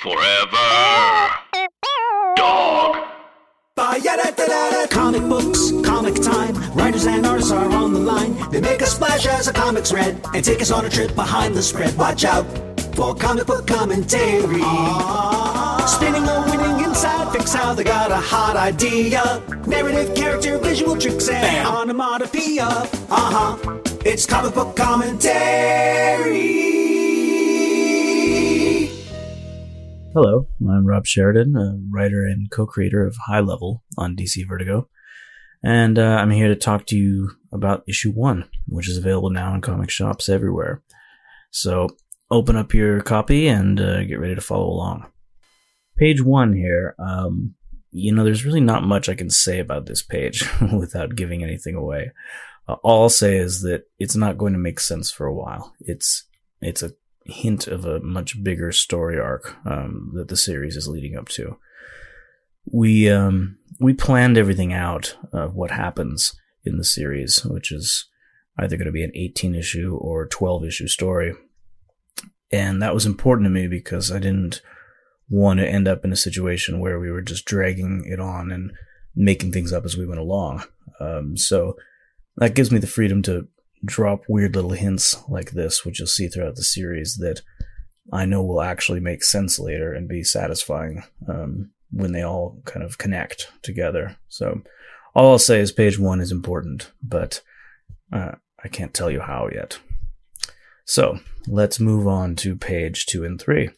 Forever. Dog. Comic books, comic time. Writers and artists are on the line. They make a splash as a comic's read and take us on a trip behind the spread. Watch out for comic book commentary. Spinning a winning inside, fix how they got a hot idea. Narrative, character, visual tricks, and onomatopoeia. Uh huh. It's comic book commentary. Hello, I'm Rob Sheridan, a writer and co-creator of High Level on DC Vertigo, and uh, I'm here to talk to you about issue one, which is available now in comic shops everywhere. So open up your copy and uh, get ready to follow along. Page one here. Um, you know, there's really not much I can say about this page without giving anything away. Uh, all I'll say is that it's not going to make sense for a while. It's it's a hint of a much bigger story arc um, that the series is leading up to. We um, we planned everything out of what happens in the series, which is either going to be an 18 issue or 12 issue story, and that was important to me because I didn't want to end up in a situation where we were just dragging it on and making things up as we went along. Um, so that gives me the freedom to drop weird little hints like this, which you'll see throughout the series that I know will actually make sense later and be satisfying um, when they all kind of connect together. So all I'll say is page one is important, but uh, I can't tell you how yet. So let's move on to page two and three.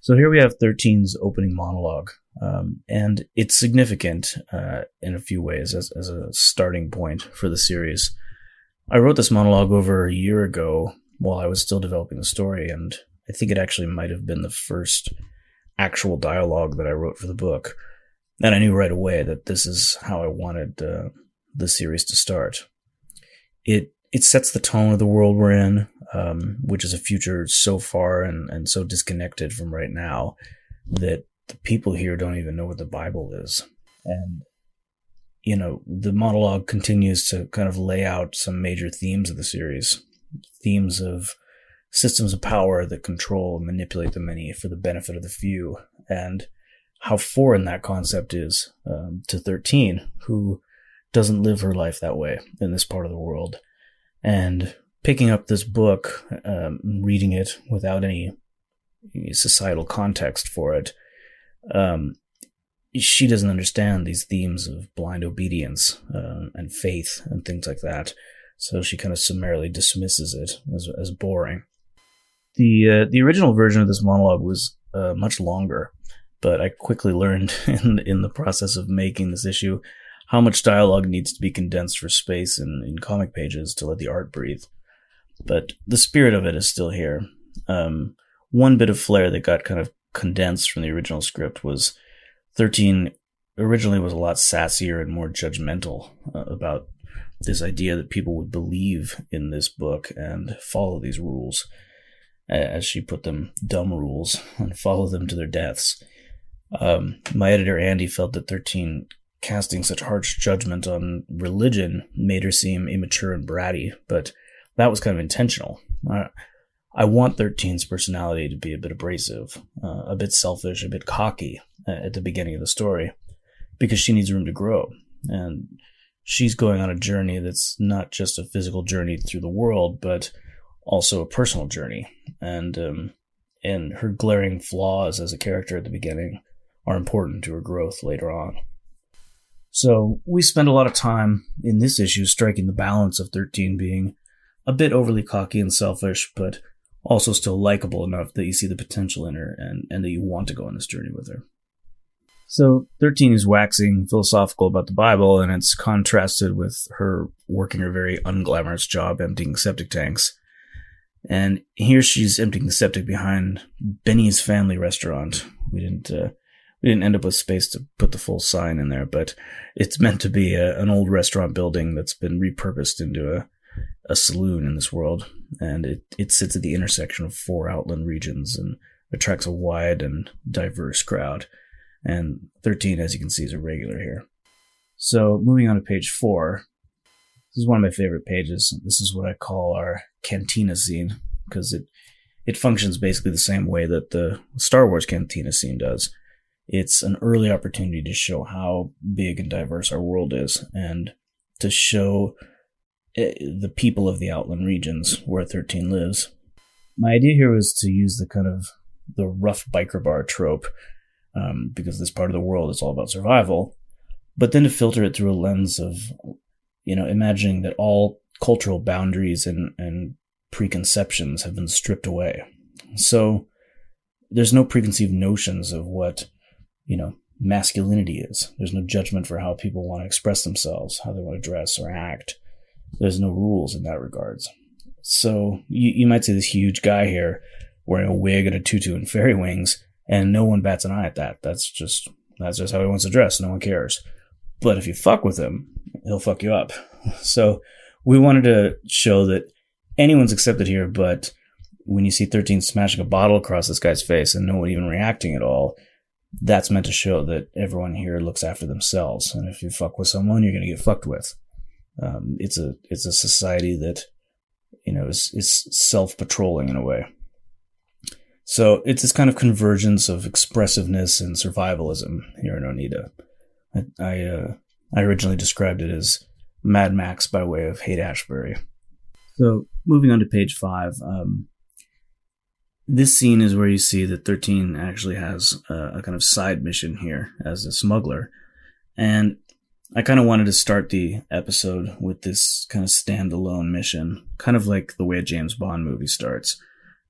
So here we have 13's opening monologue, um, and it's significant uh, in a few ways as, as a starting point for the series. I wrote this monologue over a year ago while I was still developing the story, and I think it actually might have been the first actual dialogue that I wrote for the book. And I knew right away that this is how I wanted uh, the series to start. It it sets the tone of the world we're in, um, which is a future so far and, and so disconnected from right now that the people here don't even know what the Bible is. And, you know, the monologue continues to kind of lay out some major themes of the series themes of systems of power that control and manipulate the many for the benefit of the few, and how foreign that concept is um, to 13, who doesn't live her life that way in this part of the world. And picking up this book, um, reading it without any societal context for it, um, she doesn't understand these themes of blind obedience uh, and faith and things like that. So she kind of summarily dismisses it as, as boring. The uh, the original version of this monologue was uh, much longer, but I quickly learned in in the process of making this issue how much dialogue needs to be condensed for space in, in comic pages to let the art breathe. But the spirit of it is still here. Um, one bit of flair that got kind of condensed from the original script was 13 originally was a lot sassier and more judgmental uh, about this idea that people would believe in this book and follow these rules, as she put them, dumb rules, and follow them to their deaths. Um, my editor Andy felt that 13 casting such harsh judgment on religion made her seem immature and bratty, but that was kind of intentional. I want 13's personality to be a bit abrasive, uh, a bit selfish, a bit cocky uh, at the beginning of the story, because she needs room to grow. And she's going on a journey that's not just a physical journey through the world, but also a personal journey. And um, and her glaring flaws as a character at the beginning are important to her growth later on. So we spend a lot of time in this issue striking the balance of 13 being a bit overly cocky and selfish, but also still likable enough that you see the potential in her and, and that you want to go on this journey with her. So 13 is waxing philosophical about the Bible, and it's contrasted with her working her very unglamorous job emptying septic tanks. And here she's emptying the septic behind Benny's family restaurant. We didn't uh, we didn't end up with space to put the full sign in there, but it's meant to be a, an old restaurant building that's been repurposed into a a saloon in this world, and it it sits at the intersection of four outland regions and attracts a wide and diverse crowd and 13, as you can see, is a regular here. So moving on to page four, this is one of my favorite pages. This is what I call our cantina scene because it it functions basically the same way that the Star Wars cantina scene does. It's an early opportunity to show how big and diverse our world is and to show the people of the outland regions where 13 lives. My idea here was to use the kind of the rough biker bar trope um, because this part of the world is all about survival. But then to filter it through a lens of, you know, imagining that all cultural boundaries and, and preconceptions have been stripped away. So there's no preconceived notions of what, you know, masculinity is. There's no judgment for how people want to express themselves, how they want to dress or act. There's no rules in that regards. So you, you might see this huge guy here wearing a wig and a tutu and fairy wings and no one bats an eye at that. That's just that's just how he wants to dress. No one cares. But if you fuck with him, he'll fuck you up. So we wanted to show that anyone's accepted here, but when you see 13 smashing a bottle across this guy's face and no one even reacting at all, that's meant to show that everyone here looks after themselves. And if you fuck with someone, you're going to get fucked with. Um, it's a it's a society that you know is is self patrolling in a way. So it's this kind of convergence of expressiveness and survivalism here in Onida. I I, uh, I originally described it as Mad Max by way of Haight Ashbury. So moving on to page five, um, this scene is where you see that 13 actually has a, a kind of side mission here as a smuggler. And I kind of wanted to start the episode with this kind of standalone mission, kind of like the way a James Bond movie starts.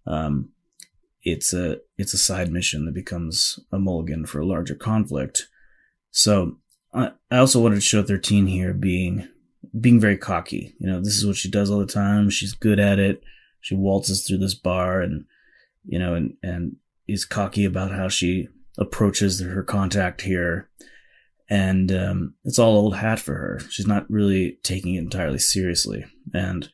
Um, it's a it's a side mission that becomes a mulligan for a larger conflict. So I, I also wanted to show 13 here being being very cocky. You know, this is what she does all the time. She's good at it. She waltzes through this bar and you know and and is cocky about how she approaches her contact here. And um, it's all old hat for her. She's not really taking it entirely seriously. And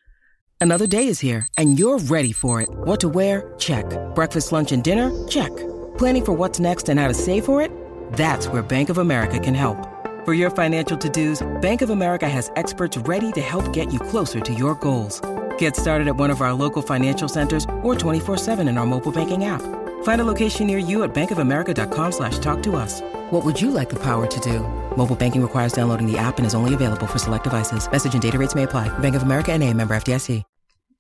Another day is here, and you're ready for it. What to wear? Check. Breakfast, lunch, and dinner? Check. Planning for what's next and how to save for it? That's where Bank of America can help. For your financial to-dos, Bank of America has experts ready to help get you closer to your goals. Get started at one of our local financial centers or 24-7 in our mobile banking app. Find a location near you at bankofamerica.com slash talk to us. What would you like the power to do? Mobile banking requires downloading the app and is only available for select devices. Message and data rates may apply. Bank of America and a member FDIC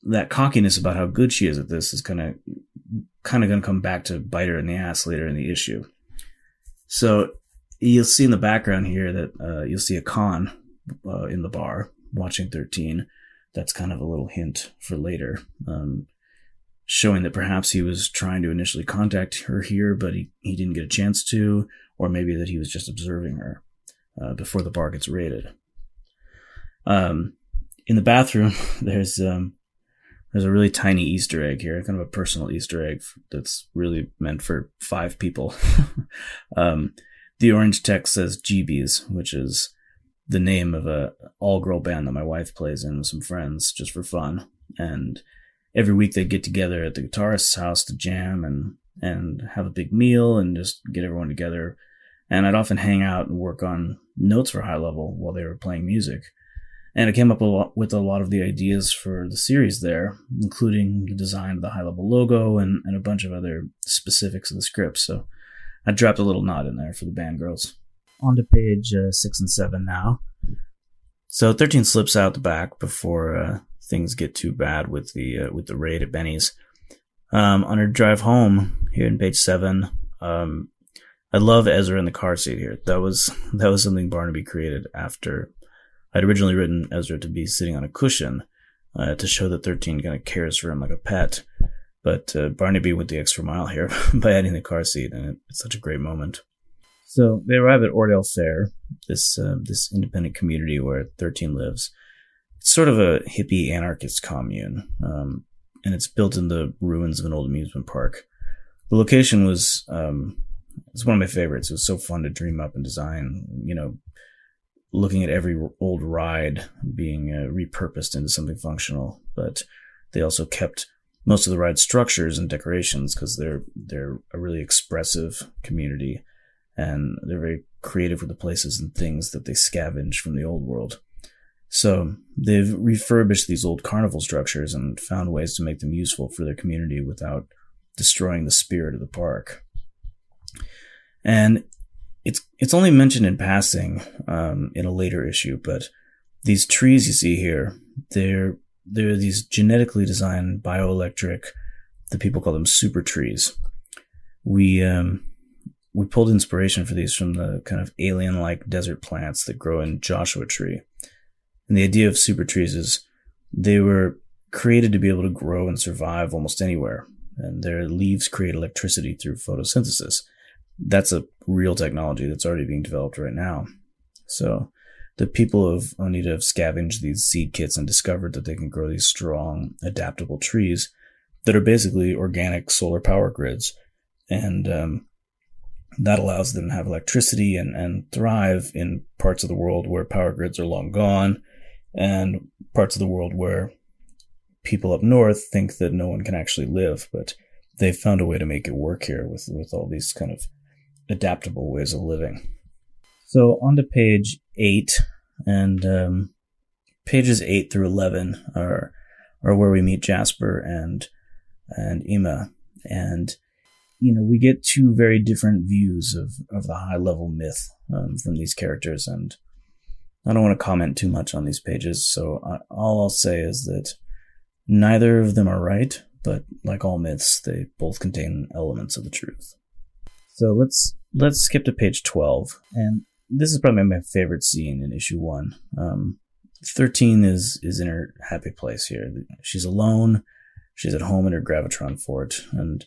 that cockiness about how good she is at this is going to kind of going to come back to bite her in the ass later in the issue. So you'll see in the background here that uh, you'll see Akan uh, in the bar watching 13. That's kind of a little hint for later, um, showing that perhaps he was trying to initially contact her here, but he, he didn't get a chance to, or maybe that he was just observing her uh, before the bar gets raided. Um, in the bathroom, there's um, there's a really tiny Easter egg here, kind of a personal Easter egg that's really meant for five people. um, the orange text says GBs, which is the name of a all girl band that my wife plays in with some friends just for fun. And every week they get together at the guitarist's house to jam and, and have a big meal and just get everyone together. And I'd often hang out and work on notes for high level while they were playing music. And I came up a lot, with a lot of the ideas for the series there, including the design of the high level logo and, and a bunch of other specifics of the script. So I dropped a little nod in there for the band girls. On to page uh, six and seven now. So 13 slips out the back before uh, things get too bad with the uh, with the raid at Benny's. Um, on her drive home here in page seven, um, I love Ezra in the car seat here. That was that was something Barnaby created after I'd originally written Ezra to be sitting on a cushion uh, to show that 13 kind of cares for him like a pet. But uh, Barnaby went the extra mile here by adding the car seat, and it's such a great moment. So they arrive at Ordale Fair, this uh, this independent community where 13 lives. It's sort of a hippie anarchist commune, um, and it's built in the ruins of an old amusement park. The location was um, it's one of my favorites. It was so fun to dream up and design. You know, looking at every old ride being uh, repurposed into something functional, but they also kept most of the ride structures and decorations because they're they're a really expressive community and they're very creative with the places and things that they scavenge from the old world. So they've refurbished these old carnival structures and found ways to make them useful for their community without destroying the spirit of the park. And it's it's only mentioned in passing um, in a later issue, but these trees you see here, they're they're these genetically designed bioelectric. The people call them super trees. We um, we pulled inspiration for these from the kind of alien-like desert plants that grow in Joshua Tree. And the idea of super trees is they were created to be able to grow and survive almost anywhere, and their leaves create electricity through photosynthesis that's a real technology that's already being developed right now. So the people of Onida have scavenged these seed kits and discovered that they can grow these strong, adaptable trees that are basically organic solar power grids. And um, that allows them to have electricity and, and thrive in parts of the world where power grids are long gone and parts of the world where people up north think that no one can actually live. But they've found a way to make it work here with, with all these kind of adaptable ways of living. So on to page eight, and um, pages eight through eleven are are where we meet Jasper and and Ima, and you know we get two very different views of of the high level myth um, from these characters, and I don't want to comment too much on these pages. So I, all I'll say is that neither of them are right, but like all myths, they both contain elements of the truth. So let's let's skip to page twelve, and this is probably my favorite scene in issue one. Um, Thirteen is is in her happy place here. She's alone. She's at home in her gravitron fort, and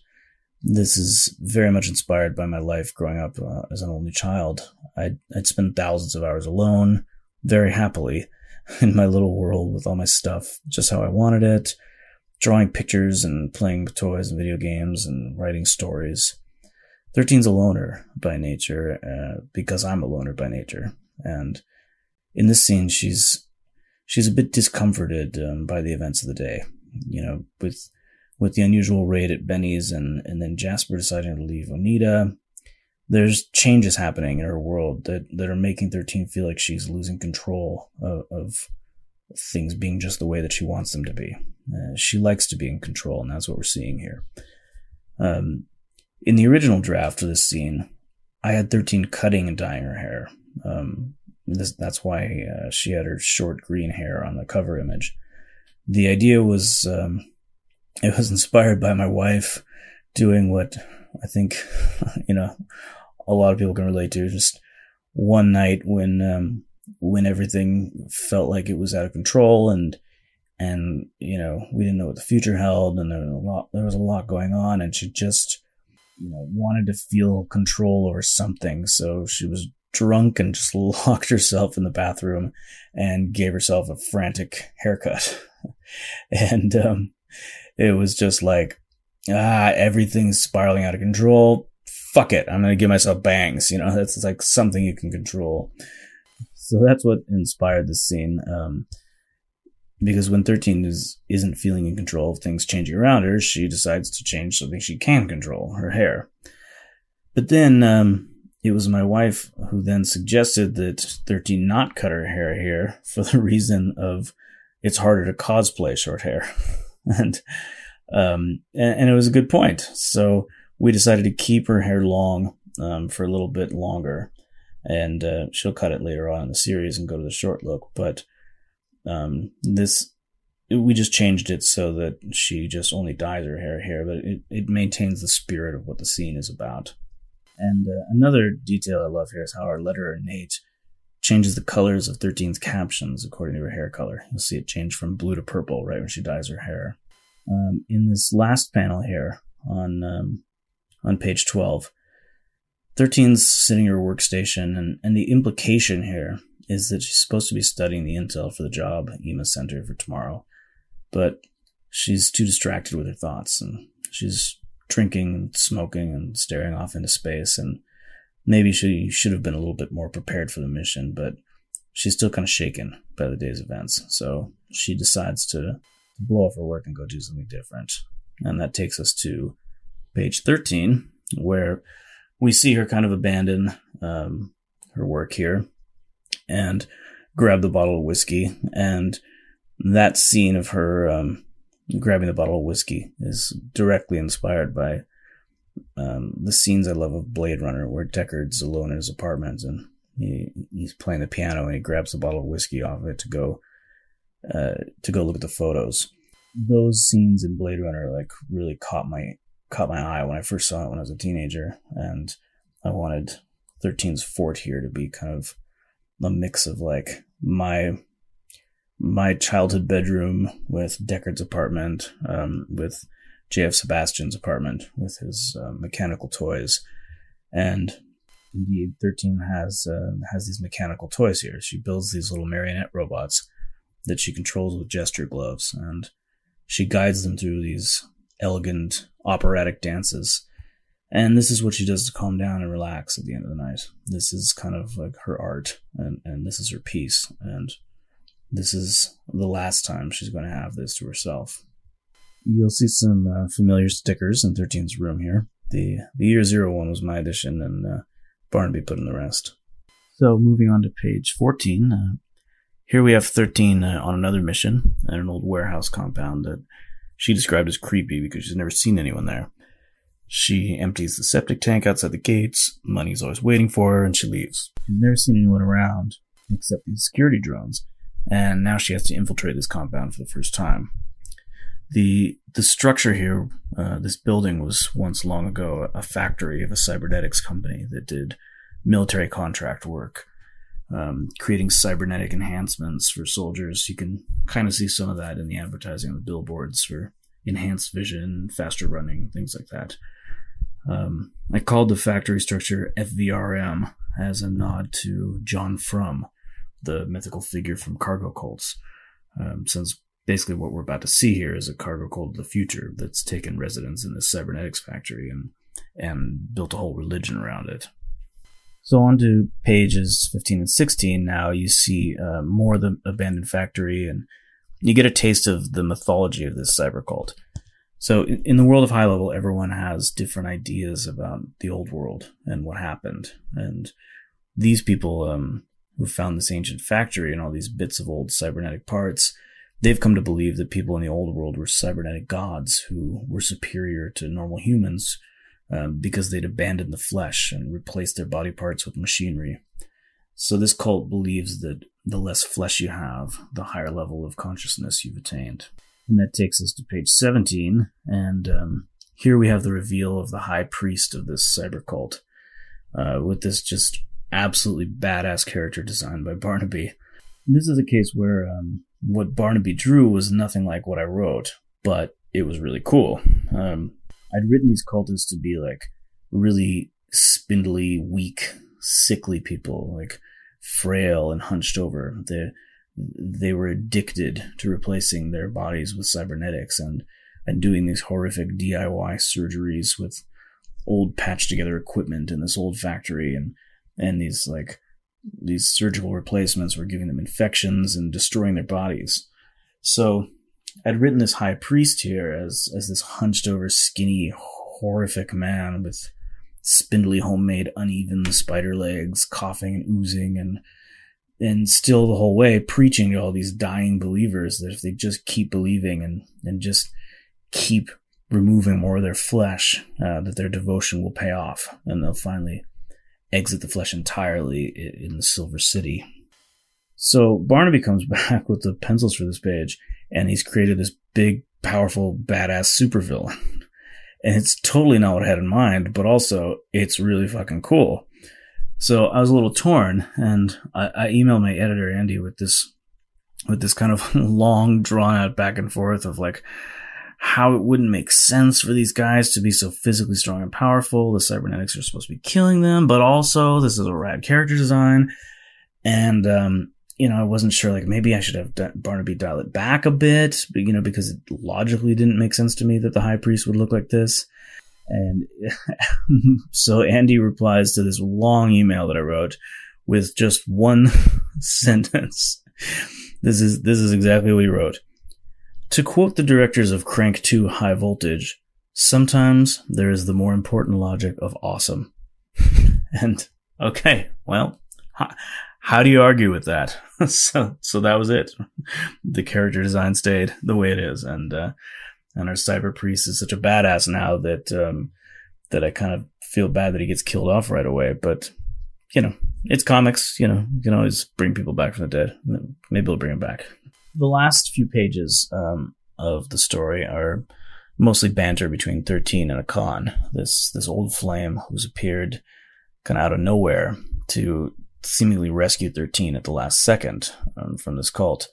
this is very much inspired by my life growing up uh, as an only child. I'd, I'd spend thousands of hours alone, very happily, in my little world with all my stuff just how I wanted it, drawing pictures and playing with toys and video games and writing stories. 13's a loner by nature uh, because I'm a loner by nature, and in this scene, she's she's a bit discomforted um, by the events of the day. You know, with with the unusual raid at Benny's and and then Jasper deciding to leave Onida. There's changes happening in her world that, that are making 13 feel like she's losing control of, of things being just the way that she wants them to be. Uh, she likes to be in control, and that's what we're seeing here. Um, in the original draft of this scene, I had 13 cutting and dyeing her hair. Um, this, that's why uh, she had her short green hair on the cover image. The idea was, um, it was inspired by my wife doing what I think, you know, a lot of people can relate to. Just one night when, um, when everything felt like it was out of control and, and, you know, we didn't know what the future held and there was a lot, there was a lot going on and she just, you know, wanted to feel control over something. So she was drunk and just locked herself in the bathroom and gave herself a frantic haircut. and um, it was just like, ah, everything's spiraling out of control. Fuck it. I'm going to give myself bangs. You know, that's like something you can control. So that's what inspired this scene. Um, because when 13 is isn't feeling in control of things changing around her, she decides to change something she can control, her hair. But then um, it was my wife who then suggested that 13 not cut her hair here for the reason of it's harder to cosplay short hair, and, um, and and it was a good point. So we decided to keep her hair long um, for a little bit longer, and uh, she'll cut it later on in the series and go to the short look, but um, this we just changed it so that she just only dyes her hair here, but it, it maintains the spirit of what the scene is about. And uh, another detail I love here is how our letterer Nate changes the colors of 13's captions according to her hair color. You'll see it change from blue to purple right when she dyes her hair. Um, in this last panel here on um, on page 12, 13's sitting at her workstation, and, and the implication here is that she's supposed to be studying the intel for the job at EMA Center for tomorrow, but she's too distracted with her thoughts, and she's drinking and smoking and staring off into space, and maybe she should have been a little bit more prepared for the mission, but she's still kind of shaken by the day's events, so she decides to blow off her work and go do something different. And that takes us to page 13, where we see her kind of abandon um, her work here and grab the bottle of whiskey. And that scene of her um, grabbing the bottle of whiskey is directly inspired by um, the scenes I love of Blade Runner, where Deckard's alone in his apartment and he, he's playing the piano and he grabs the bottle of whiskey off of it to go uh, to go look at the photos. Those scenes in Blade Runner like really caught my caught my eye when I first saw it when I was a teenager, and I wanted 13's fort here to be kind of a mix of like my my childhood bedroom with Deckard's apartment, um, with J.F. Sebastian's apartment with his uh, mechanical toys, and indeed, thirteen has uh, has these mechanical toys here. She builds these little marionette robots that she controls with gesture gloves, and she guides them through these elegant operatic dances. And this is what she does to calm down and relax at the end of the night. This is kind of like her art, and, and this is her peace. And this is the last time she's going to have this to herself. You'll see some uh, familiar stickers in 13's room here. The the year zero one was my addition, and uh, Barnaby put in the rest. So moving on to page 14, uh, here we have 13 uh, on another mission at an old warehouse compound that she described as creepy because she's never seen anyone there. She empties the septic tank outside the gates, money's always waiting for her, and she leaves. She's never seen anyone around except these security drones, and now she has to infiltrate this compound for the first time. The the structure here, uh, this building was once long ago a factory of a cybernetics company that did military contract work, um, creating cybernetic enhancements for soldiers. You can kind of see some of that in the advertising on the billboards for enhanced vision, faster running, things like that. Um, I called the factory structure FVRM as a nod to John Frum, the mythical figure from Cargo Cults, um, since basically what we're about to see here is a cargo cult of the future that's taken residence in this cybernetics factory and and built a whole religion around it. So on to pages 15 and 16 now you see uh, more of the abandoned factory and you get a taste of the mythology of this cyber cult. So in, in the world of high level, everyone has different ideas about the old world and what happened. And these people um, who found this ancient factory and all these bits of old cybernetic parts, they've come to believe that people in the old world were cybernetic gods who were superior to normal humans um, because they'd abandoned the flesh and replaced their body parts with machinery. So this cult believes that the less flesh you have, the higher level of consciousness you've attained. And that takes us to page 17, and um, here we have the reveal of the high priest of this cyber cult, uh, with this just absolutely badass character designed by Barnaby. This is a case where um, what Barnaby drew was nothing like what I wrote, but it was really cool. Um, I'd written these cultists to be like really spindly, weak, sickly people, like frail and hunched over. They they were addicted to replacing their bodies with cybernetics and and doing these horrific DIY surgeries with old patched together equipment in this old factory and and these like these surgical replacements were giving them infections and destroying their bodies. So I'd written this high priest here as as this hunched over, skinny, horrific man with spindly, homemade, uneven spider legs, coughing and oozing, and and still the whole way preaching to all these dying believers that if they just keep believing and and just keep removing more of their flesh, uh, that their devotion will pay off, and they'll finally exit the flesh entirely in the Silver City. So Barnaby comes back with the pencils for this page, and he's created this big, powerful, badass supervillain. And it's totally not what I had in mind, but also it's really fucking cool. So I was a little torn, and I, I emailed my editor Andy with this with this kind of long, drawn out back and forth of like how it wouldn't make sense for these guys to be so physically strong and powerful. The cybernetics are supposed to be killing them, but also this is a rad character design. And, um, you know, I wasn't sure, like, maybe I should have Barnaby dial it back a bit, but, you know, because it logically didn't make sense to me that the high priest would look like this. And so Andy replies to this long email that I wrote with just one sentence. This is, this is exactly what he wrote. To quote the directors of Crank 2 High Voltage, sometimes there is the more important logic of awesome. and okay, well, how, do you argue with that? so, so that was it. The character design stayed the way it is, and uh, and our cyber priest is such a badass now that um, that I kind of feel bad that he gets killed off right away. But you know, it's comics. You know, you can always bring people back from the dead. Maybe we'll bring him back. The last few pages um, of the story are mostly banter between 13 and Akan, this this old flame who's appeared kind of out of nowhere to seemingly rescued 13 at the last second um, from this cult.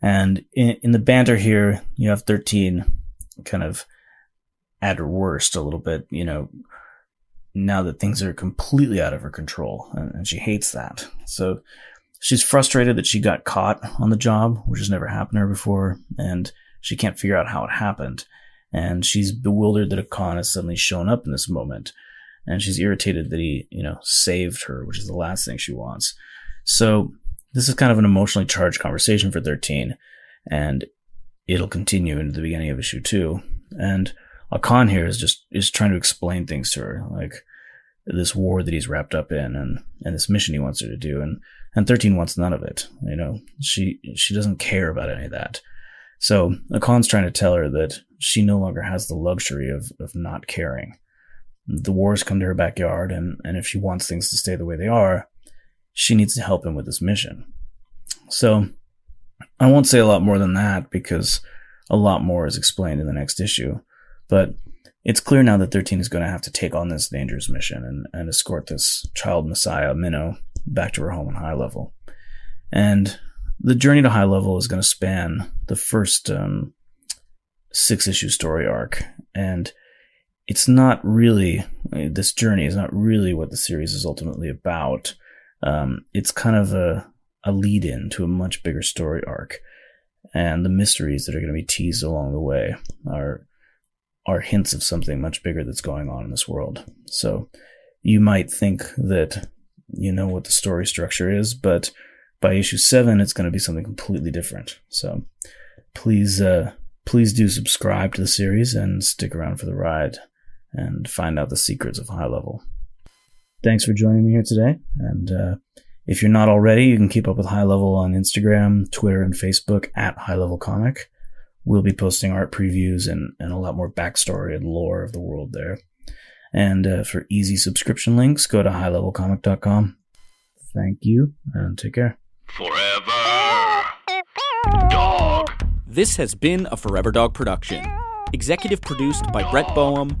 And in, in the banter here, you have 13 kind of at her worst a little bit, you know, now that things are completely out of her control and, and she hates that. So she's frustrated that she got caught on the job, which has never happened to her before. And she can't figure out how it happened. And she's bewildered that Akan has suddenly shown up in this moment. And she's irritated that he, you know, saved her, which is the last thing she wants. So this is kind of an emotionally charged conversation for 13. And it'll continue into the beginning of issue two. And Akan here is just, is trying to explain things to her, like this war that he's wrapped up in and, and this mission he wants her to do. And, and 13 wants none of it. You know, she, she doesn't care about any of that. So Akan's trying to tell her that she no longer has the luxury of, of not caring. The wars come to her backyard, and, and if she wants things to stay the way they are, she needs to help him with this mission. So I won't say a lot more than that because a lot more is explained in the next issue. But it's clear now that 13 is going to have to take on this dangerous mission and, and escort this child messiah, Minnow, back to her home on high level. And the journey to high level is going to span the first um, six issue story arc, and it's not really this journey is not really what the series is ultimately about. Um, it's kind of a a lead in to a much bigger story arc, and the mysteries that are going to be teased along the way are are hints of something much bigger that's going on in this world. So you might think that you know what the story structure is, but by issue seven, it's going to be something completely different. So please, uh, please do subscribe to the series and stick around for the ride and find out the secrets of high level. Thanks for joining me here today. And, uh, if you're not already, you can keep up with High Level on Instagram, Twitter, and Facebook at High Level Comic. We'll be posting art previews and, and a lot more backstory and lore of the world there. And uh, for easy subscription links, go to highlevelcomic.com. Thank you and take care. Forever. Dog. This has been a Forever Dog production. Executive produced by Brett Boehm,